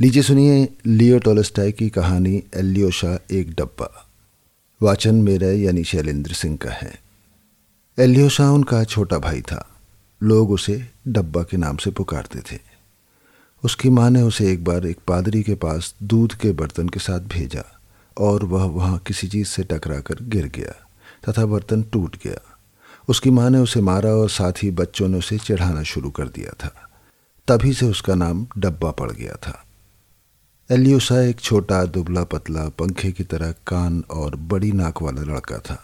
लीजिए सुनिए लियो टोलस्टाई की कहानी एलियोशा एक डब्बा। वाचन मेरा यानी शैलेंद्र सिंह का है। एल्योशा उनका छोटा भाई था। लोग उसे डब्बा के नाम से पुकारते थे। उसकी माँ ने उसे एक बार एक पादरी के पास दूध के बर्तन के साथ भेजा और वह वहाँ किसी चीज़ से टकरा कर गिर गया तथा बर्तन टूट गया। उसकी माँ ने उसे मारा और साथ ही बच्चों ने उसे चढ़ाना शुरू कर दिया था। तभी से उसका नाम डब्बा पड़ गया था। एलियोसा एक छोटा, दुबला, पतला, पंखे की तरह कान और बड़ी नाक वाला लड़का था।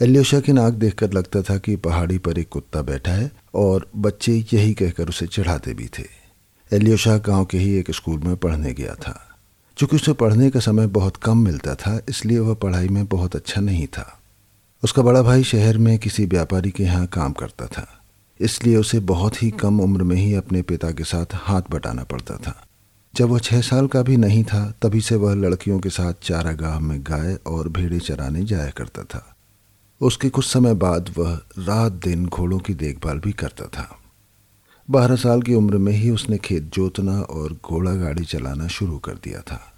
एलियोशा की नाक देखकर लगता था कि पहाड़ी पर एक कुत्ता बैठा है और बच्चे यही कहकर उसे चढ़ाते भी थे। एलियोशा गाँव के ही एक स्कूल में पढ़ने गया था। चूँकि उसे पढ़ने का समय बहुत कम मिलता था, इसलिए वह पढ़ाई में बहुत अच्छा नहीं था। उसका बड़ा भाई शहर में किसी व्यापारी के यहाँ काम करता था, इसलिए उसे बहुत ही कम उम्र में ही अपने पिता के साथ हाथ बटाना पड़ता था। जब वह छह साल का भी नहीं था, तभी से वह लड़कियों के साथ चारागाह में गाय और भेड़े चराने जाया करता था। उसके कुछ समय बाद वह रात दिन घोड़ों की देखभाल भी करता था। बारह साल की उम्र में ही उसने खेत जोतना और घोड़ा गाड़ी चलाना शुरू कर दिया था।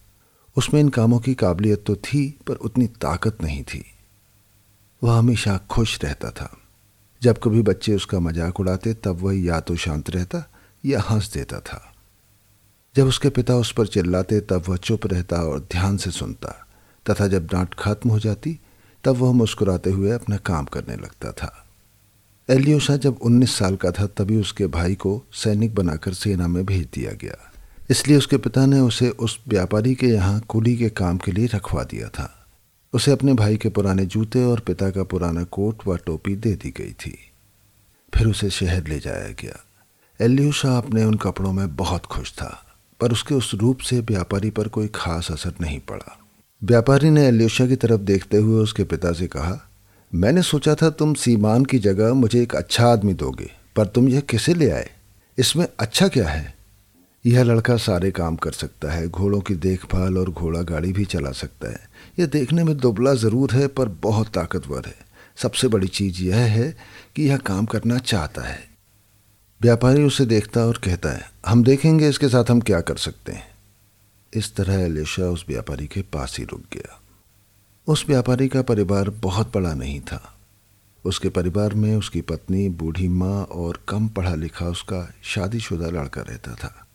उसमें इन कामों की काबिलियत तो थी, पर उतनी ताकत नहीं थी। वह हमेशा खुश रहता था। जब कभी बच्चे उसका मज़ाक उड़ाते, तब वह या तो शांत रहता या हंस देता था। जब उसके पिता उस पर चिल्लाते, तब वह चुप रहता और ध्यान से सुनता। तथा जब डांट खत्म हो जाती, तब वह मुस्कुराते हुए अपना काम करने लगता था। एलियोशा जब 19 साल का था, तभी उसके भाई को सैनिक बनाकर सेना में भेज दिया गया। इसलिए उसके पिता ने उसे उस व्यापारी के यहाँ कुली के काम के लिए रखवा दिया था। उसे अपने भाई के पुराने जूते और पिता का पुराना कोट व टोपी दे दी गई थी। फिर उसे शहर ले जाया गया। एलियोशा अपने उन कपड़ों में बहुत खुश था। पर उसके उस रूप से व्यापारी पर कोई खास असर नहीं पड़ा। व्यापारी ने अल्योशा की तरफ़ देखते हुए उसके पिता से कहा, मैंने सोचा था तुम सीमान की जगह मुझे एक अच्छा आदमी दोगे, पर तुम यह किसे ले आए? इसमें अच्छा क्या है? यह लड़का सारे काम कर सकता है, घोड़ों की देखभाल और घोड़ा गाड़ी भी चला सकता है। यह देखने में दुबला ज़रूर है, पर बहुत ताकतवर है। सबसे बड़ी चीज़ यह है कि यह काम करना चाहता है। व्यापारी उसे देखता और कहता है, हम देखेंगे इसके साथ हम क्या कर सकते हैं. इस तरह एलिशा उस व्यापारी के पास ही रुक गया। उस व्यापारी का परिवार बहुत बड़ा नहीं था। उसके परिवार में उसकी पत्नी, बूढ़ी माँ और कम पढ़ा लिखा उसका शादीशुदा लड़का रहता था,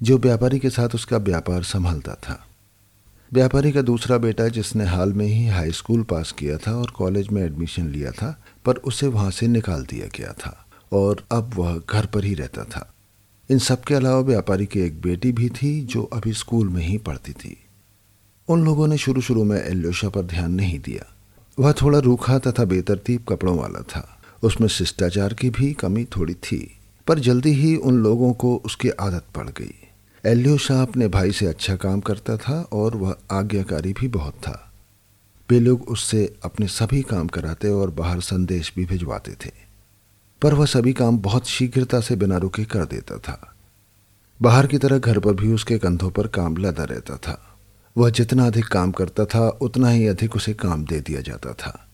जो व्यापारी के साथ उसका व्यापार संभालता था। व्यापारी का दूसरा बेटा, जिसने हाल में ही हाई स्कूल पास किया था और कॉलेज में एडमिशन लिया था, पर उसे वहाँ से निकाल दिया गया था। और अब वह घर पर ही रहता था। इन सब के अलावा व्यापारी की एक बेटी भी थी जो अभी स्कूल में ही पढ़ती थी। उन लोगों ने शुरू शुरू में एल्योशा पर ध्यान नहीं दिया। वह थोड़ा रूखा तथा बेतरतीब कपड़ों वाला था। उसमें शिष्टाचार की भी कमी थोड़ी थी, पर जल्दी ही उन लोगों को उसकी आदत पड़ गई। एल्योशा अपने भाई से अच्छा काम करता था और वह आज्ञाकारी भी बहुत था। वे लोग उससे अपने सभी काम कराते और बाहर संदेश भी भिजवाते थे। पर वह सभी काम बहुत शीघ्रता से बिना रुके कर देता था। बाहर की तरह घर पर भी उसके कंधों पर काम लदा रहता था। वह जितना अधिक काम करता था, उतना ही अधिक उसे काम दे दिया जाता था।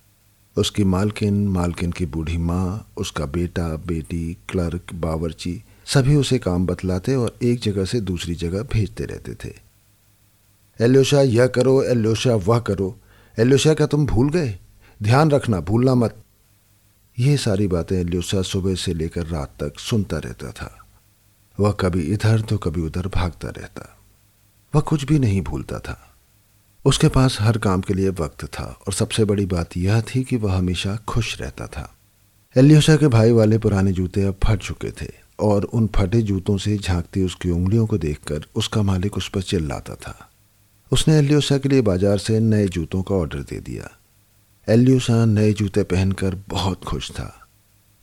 उसकी मालकिन मालकिन की बूढ़ी माँ, उसका बेटा, बेटी, क्लर्क, बावर्ची, सभी उसे काम बतलाते और एक जगह से दूसरी जगह भेजते रहते थे। एल्योशा, यह करो, एल्योशा, वह करो। एल्योशा, क्या तुम भूल गए? ध्यान रखना, भूलना मत। ये सारी बातें ल्यूसा सुबह से लेकर रात तक सुनता रहता था। वह कभी इधर तो कभी उधर भागता रहता। वह कुछ भी नहीं भूलता था। उसके पास हर काम के लिए वक्त था और सबसे बड़ी बात यह थी कि वह हमेशा खुश रहता था। एलियोसा के भाई वाले पुराने जूते अब फट चुके थे और उन फटे जूतों से झांकती उसकी उंगलियों को देखकर उसका मालिक उस पर चिल्लाता था। उसने एलियोसा के लिए बाज़ार से नए जूतों का ऑर्डर दे दिया। एल्यूसा नए जूते पहनकर बहुत खुश था।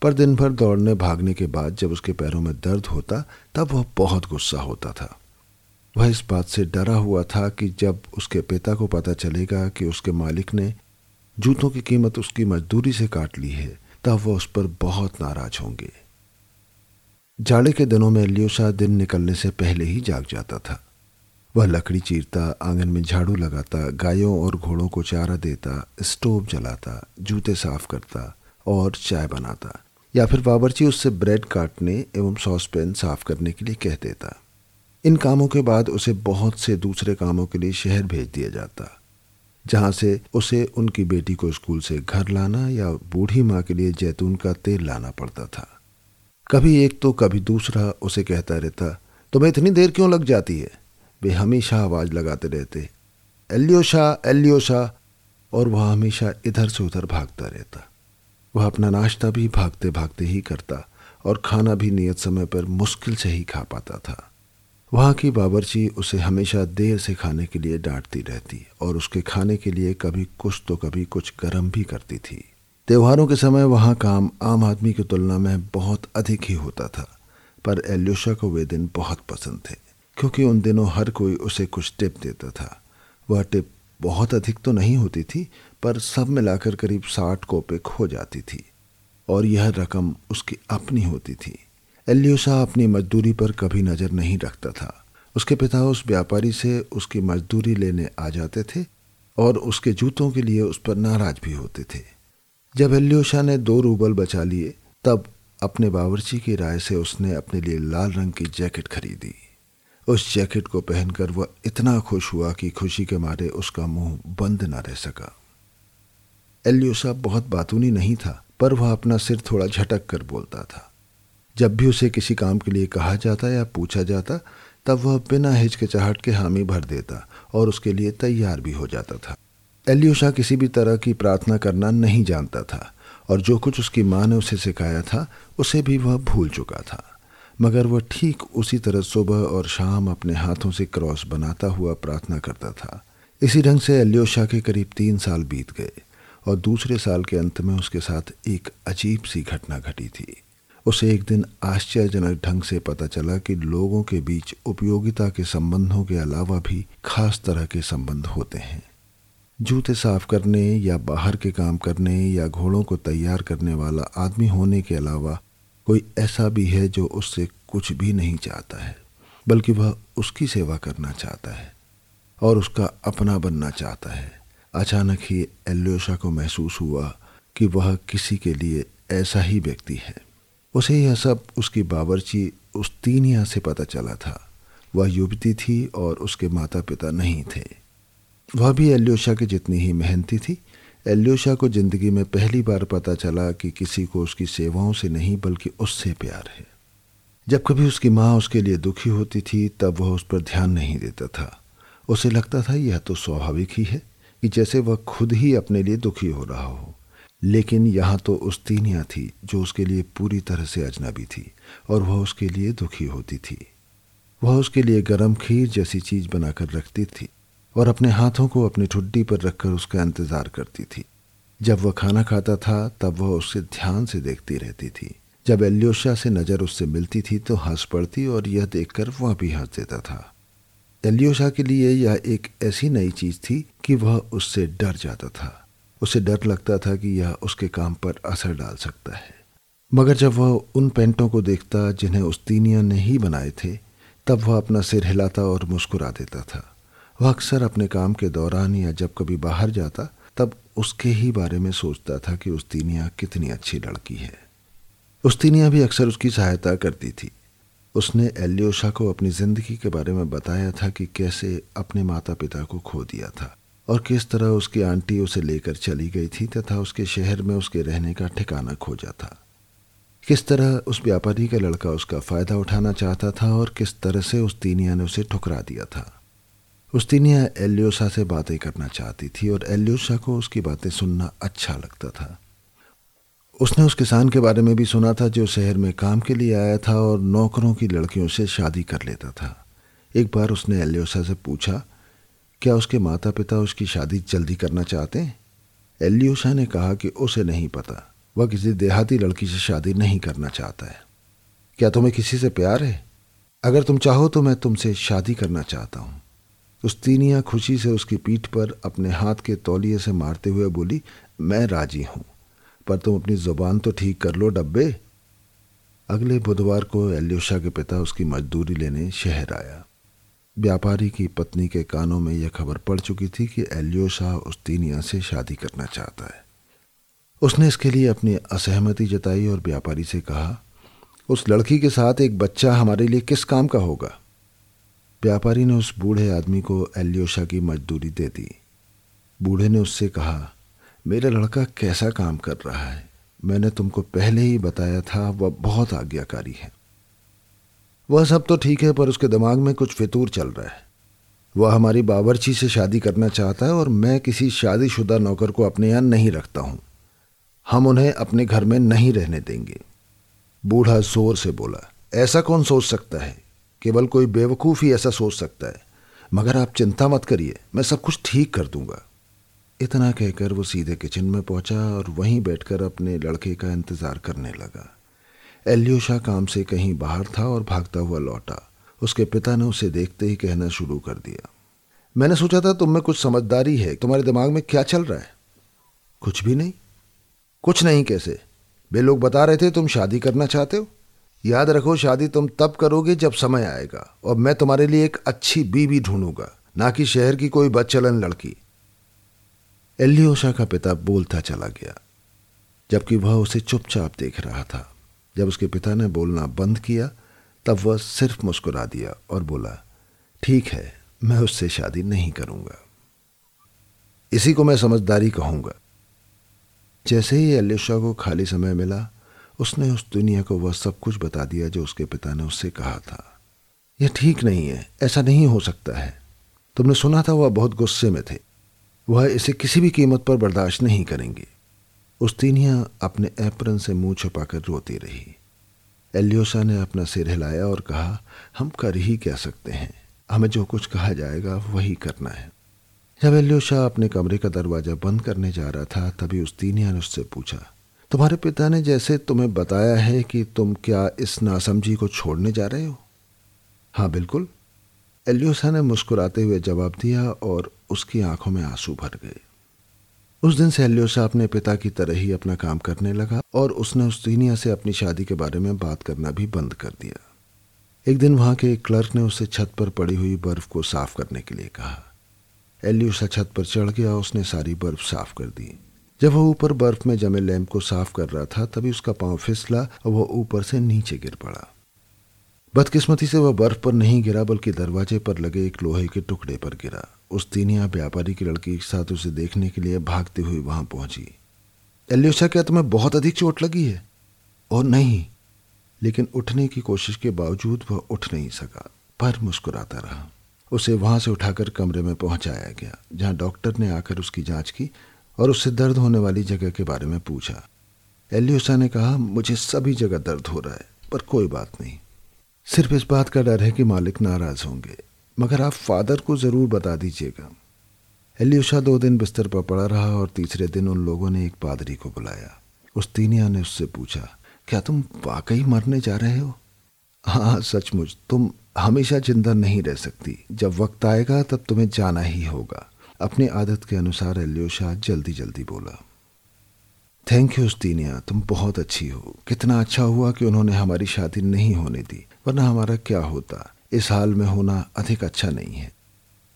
पर दिन भर दौड़ने भागने के बाद जब उसके पैरों में दर्द होता, तब वह बहुत गुस्सा होता था। वह इस बात से डरा हुआ था कि जब उसके पिता को पता चलेगा कि उसके मालिक ने जूतों की कीमत उसकी मजदूरी से काट ली है, तब वह उस पर बहुत नाराज़ होंगे। जाड़े के दिनों में एल्यूसा दिन निकलने से पहले ही जाग जाता था। वह लकड़ी चीरता, आँगन में झाड़ू लगाता, गायों और घोड़ों को चारा देता, स्टोव जलाता, जूते साफ़ करता और चाय बनाता, या फिर बाबरची उससे ब्रेड काटने एवं सॉस पैन साफ़ करने के लिए कह देता। इन कामों के बाद उसे बहुत से दूसरे कामों के लिए शहर भेज दिया जाता, जहाँ से उसे उनकी बेटी को स्कूल से घर लाना या बूढ़ी माँ के लिए जैतून का तेल लाना पड़ता था। कभी एक तो कभी दूसरा, उसे कहता रहता, तुम्हें इतनी देर क्यों लग जाती है? वे हमेशा आवाज़ लगाते रहते। एलियो शाह एलियो शाह और वह हमेशा इधर से उधर भागता रहता। वह अपना नाश्ता भी भागते भागते ही करता और खाना भी नियत समय पर मुश्किल से ही खा पाता था। वहाँ की बाबरची उसे हमेशा देर से खाने के लिए डांटती रहती और उसके खाने के लिए कभी कुछ तो कभी कुछ गर्म भी करती थी। त्योहारों के समय वहाँ काम आम आदमी की तुलना में बहुत अधिक ही होता था, पर एल्यूशा को वे दिन बहुत पसंद थे। क्योंकि उन दिनों हर कोई उसे कुछ टिप देता था। वह टिप बहुत अधिक तो नहीं होती थी, पर सब मिलाकर करीब साठ कोपे खो जाती थी, और यह रकम उसकी अपनी होती थी। एल्यूसा अपनी मजदूरी पर कभी नज़र नहीं रखता था। उसके पिता उस व्यापारी से उसकी मजदूरी लेने आ जाते थे, और उसके जूतों के लिए उस पर नाराज़ भी होते थे। जब एल्यूशा ने दो रूबल बचा लिए, तब अपने बावर्ची की राय से उसने अपने लिए लाल रंग की जैकेट खरीदी। उस जैकेट को पहनकर वह इतना खुश हुआ कि खुशी के मारे उसका मुँह बंद न रह सका। एल्यूसा बहुत बातूनी नहीं था, पर वह अपना सिर थोड़ा झटक कर बोलता था। जब भी उसे किसी काम के लिए कहा जाता या पूछा जाता, तब वह बिना हिचकिचाहट के हामी भर देता और उसके लिए तैयार भी हो जाता था। एलियोशा किसी भी तरह की प्रार्थना करना नहीं जानता था, और जो कुछ उसकी माँ ने उसे सिखाया था, उसे भी वह भूल चुका था। मगर वह ठीक उसी तरह सुबह और शाम अपने हाथों से क्रॉस बनाता हुआ प्रार्थना करता था। इसी ढंग से एलियोशा के करीब तीन साल बीत गए और दूसरे साल के अंत में उसके साथ एक अजीब सी घटना घटी थी। उसे एक दिन आश्चर्यजनक ढंग से पता चला कि लोगों के बीच उपयोगिता के संबंधों के अलावा भी खास तरह के संबंध होते हैं। जूते साफ़ करने या बाहर के काम करने या घोड़ों को तैयार करने वाला आदमी होने के अलावा कोई ऐसा भी है जो उससे कुछ भी नहीं चाहता है, बल्कि वह उसकी सेवा करना चाहता है और उसका अपना बनना चाहता है। अचानक ही एल्योशा को महसूस हुआ कि वह किसी के लिए ऐसा ही व्यक्ति है। उसे यह सब, उसकी बावरची, उस तीनिया से पता चला था। वह युवती थी और उसके माता पिता नहीं थे। वह भी एल्योशा के जितनी ही मेहनती थी एल्योशा को ज़िंदगी में पहली बार पता चला कि किसी को उसकी सेवाओं से नहीं, बल्कि उससे प्यार है। जब कभी उसकी माँ उसके लिए दुखी होती थी, तब वह उस पर ध्यान नहीं देता था। उसे लगता था, यह तो स्वाभाविक ही है कि जैसे वह खुद ही अपने लिए दुखी हो रहा हो। लेकिन यहाँ तो उस तीनिया थी, जो उसके लिए पूरी तरह से अजनबी थी, और वह उसके लिए दुखी होती थी। वह उसके लिए गर्म खीर जैसी चीज़ बनाकर रखती थी। और अपने हाथों को अपनी ठुड्डी पर रखकर उसका इंतज़ार करती थी। जब वह खाना खाता था, तब वह उससे ध्यान से देखती रहती थी। जब एल्योशा से नज़र उससे मिलती थी तो हंस पड़ती और यह देखकर वह भी हंस देता था। एल्योशा के लिए यह एक ऐसी नई चीज़ थी कि वह उससे डर जाता था। उसे डर लगता था कि यह उसके काम पर असर डाल सकता है। मगर जब वह उन पेंटों को देखता जिन्हें उस तीनिया ने ही बनाए थे, तब वह अपना सिर हिलाता और मुस्कुरा देता था। वह अक्सर अपने काम के दौरान या जब कभी बाहर जाता, तब उसके ही बारे में सोचता था कि उस तीनिया कितनी अच्छी लड़की है। उस तीनिया भी अक्सर उसकी सहायता करती थी। उसने एल्योशा को अपनी ज़िंदगी के बारे में बताया था कि कैसे अपने माता पिता को खो दिया था और किस तरह उसकी आंटी उसे लेकर चली गई थी तथा उसके शहर में उसके रहने का ठिकाना खोजा था। किस तरह उस व्यापारी का लड़का उसका फ़ायदा उठाना चाहता था और किस तरह से उस तीनिया ने उसे ठुकरा दिया था। उस तीनिया एलियोसा से बातें करना चाहती थी और एलियोसा को उसकी बातें सुनना अच्छा लगता था। उसने उस किसान के बारे में भी सुना था जो शहर में काम के लिए आया था और नौकरों की लड़कियों से शादी कर लेता था। एक बार उसने एलियोसा से पूछा, क्या उसके माता पिता उसकी शादी जल्दी करना चाहते हैं? एलियोसा ने कहा कि उसे नहीं पता। वह किसी देहाती लड़की से शादी नहीं करना चाहता है। क्या तुम्हें किसी से प्यार है? अगर तुम चाहो तो मैं तुमसे शादी करना चाहता हूँ। उस तीनिया खुशी से उसकी पीठ पर अपने हाथ के तौलिए से मारते हुए बोली, मैं राज़ी हूँ, पर तुम अपनी ज़ुबान तो ठीक कर लो, डब्बे। अगले बुधवार को एल्योशा के पिता उसकी मजदूरी लेने शहर आया। व्यापारी की पत्नी के कानों में यह खबर पड़ चुकी थी कि एल्योशा उस तीनिया से शादी करना चाहता है। उसने इसके लिए अपनी असहमति जताई और व्यापारी से कहा, उस लड़की के साथ एक बच्चा हमारे लिए किस काम का होगा? व्यापारी ने उस बूढ़े आदमी को एल्योशा की मजदूरी दे दी। बूढ़े ने उससे कहा, मेरा लड़का कैसा काम कर रहा है? मैंने तुमको पहले ही बताया था, वह बहुत आज्ञाकारी है। वह सब तो ठीक है, पर उसके दिमाग में कुछ फितूर चल रहा है। वह हमारी बावर्ची से शादी करना चाहता है और मैं किसी शादीशुदा नौकर को अपने यहाँ नहीं रखता हूँ। हम उन्हें अपने घर में नहीं रहने देंगे। बूढ़ा ज़ोर से बोला, ऐसा कौन सोच सकता है? केवल कोई बेवकूफ़ ही ऐसा सोच सकता है। मगर आप चिंता मत करिए, मैं सब कुछ ठीक कर दूँगा। इतना कहकर वो सीधे किचन में पहुँचा और वहीं बैठकर अपने लड़के का इंतज़ार करने लगा। एलियोशा काम से कहीं बाहर था और भागता हुआ लौटा। उसके पिता ने उसे देखते ही कहना शुरू कर दिया। मैंने सोचा था तुम में कुछ समझदारी है, तुम्हारे दिमाग में क्या चल रहा है? कुछ भी नहीं। कुछ नहीं कैसे? वे लोग बता रहे थे तुम शादी करना चाहते हो? याद रखो, शादी तुम तब करोगे जब समय आएगा, और मैं तुम्हारे लिए एक अच्छी बीवी ढूंढूँगा, ना कि शहर की कोई बदचलन लड़की। एलियोशा का पिता बोलता चला गया, जबकि वह उसे चुपचाप देख रहा था। जब उसके पिता ने बोलना बंद किया, तब वह सिर्फ़ मुस्कुरा दिया और बोला, ठीक है, मैं उससे शादी नहीं करूँगा। इसी को मैं समझदारी कहूँगा। जैसे ही एलियोशा को खाली समय मिला उसने उस दुनिया को वह सब कुछ बता दिया जो उसके पिता ने उससे कहा था। यह ठीक नहीं है, ऐसा नहीं हो सकता है। तुमने सुना था वह बहुत गुस्से में थे। वह इसे किसी भी कीमत पर बर्दाश्त नहीं करेंगे। उस तीनिया अपने एप्रन से मुँह छुपाकर रोती रही। एलियोसा ने अपना सिर हिलाया और कहा, हम कर ही क्या सकते हैं? हमें जो कुछ कहा जाएगा, वही करना है। जब एलियोशा अपने कमरे का दरवाज़ा बंद करने जा रहा था, तभी उस तीनिया ने उससे पूछा तुम्हारे पिता ने जैसे तुम्हें बताया है कि तुम क्या इस नासमझी को छोड़ने जा रहे हो? हाँ बिल्कुल। एलियोसा ने मुस्कुराते हुए जवाब दिया और उसकी आँखों में आँसू भर गए। उस दिन से एलियोसा अपने पिता की तरह ही अपना काम करने लगा और उसने उस दुनिया से अपनी शादी के बारे में बात करना भी बंद कर दिया। एक दिन वहाँ के एक क्लर्क ने उसे छत पर पड़ी हुई बर्फ़ को साफ़ करने के लिए कहा। एलियोसा छत पर चढ़ गया, उसने सारी बर्फ़ साफ़ कर दी। जब वह ऊपर बर्फ़ में जमे लैम्प को साफ़ कर रहा था, तभी उसका पाँव फिसला और वह ऊपर से नीचे गिर पड़ा। बदकिस्मती से वह बर्फ़ पर नहीं गिरा, बल्कि दरवाजे पर लगे एक लोहे के टुकड़े पर गिरा। उस तीनिया व्यापारी की लड़की के साथ उसे देखने के लिए भागते हुए वहाँ पहुँची। एलियोसा, क्या तुम्हें बहुत अधिक चोट लगी है? और नहीं, लेकिन उठने की कोशिश के बावजूद वह उठ नहीं सका, पर मुस्कुराता रहा। उसे वहाँ से उठाकर कमरे में पहुँचाया गया, जहाँ डॉक्टर ने आकर उसकी जाँच की और उससे दर्द होने वाली जगह के बारे में पूछा। एलियोसा ने कहा, मुझे सभी जगह दर्द हो रहा है, पर कोई बात नहीं। सिर्फ़ इस बात का डर है कि मालिक नाराज़ होंगे, मगर आप फादर को ज़रूर बता दीजिएगा। एलियोशा दो दिन बिस्तर पर पड़ा रहा और तीसरे दिन उन लोगों ने एक पादरी को बुलाया। उस तीनिया ने उससे पूछा, क्या तुम वाकई मरने जा रहे हो? हाँ सचमुच, तुम हमेशा ज़िंदा नहीं रह सकती। जब वक्त आएगा, तब तुम्हें जाना ही होगा। अपनी आदत के अनुसार एलियोशा जल्दी जल्दी बोला थैंक यू स्तीनिया तुम बहुत अच्छी हो। कितना अच्छा हुआ कि उन्होंने हमारी शादी नहीं होने दी, वरना हमारा क्या होता? इस हाल में होना अधिक अच्छा नहीं है।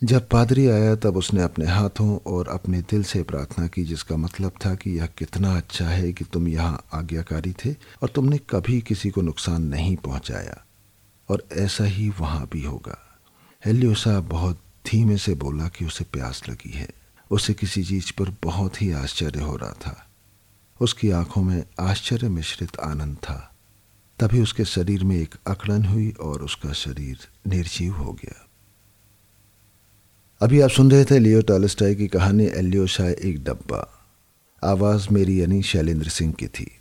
जब पादरी आया, तब उसने अपने हाथों और अपने दिल से प्रार्थना की, जिसका मतलब था कि यह कितना अच्छा है कि तुम यहाँ आज्ञाकारी थे और तुमने कभी किसी को नुकसान नहीं पहुँचाया। और ऐसा ही वहाँ भी होगा। हेलियोसा बहुत धीमे से बोला कि उसे प्यास लगी है। उसे किसी चीज़ पर बहुत ही आश्चर्य हो रहा था। उसकी आँखों में आश्चर्य मिश्रित आनंद था। तभी उसके शरीर में एक अकड़न हुई और उसका शरीर निर्जीव हो गया। अभी आप सुन रहे थे लियो टॉलिस्टाई की कहानी एलियो शाह एक डब्बा। आवाज़ मेरी यानी शैलेंद्र सिंह की थी।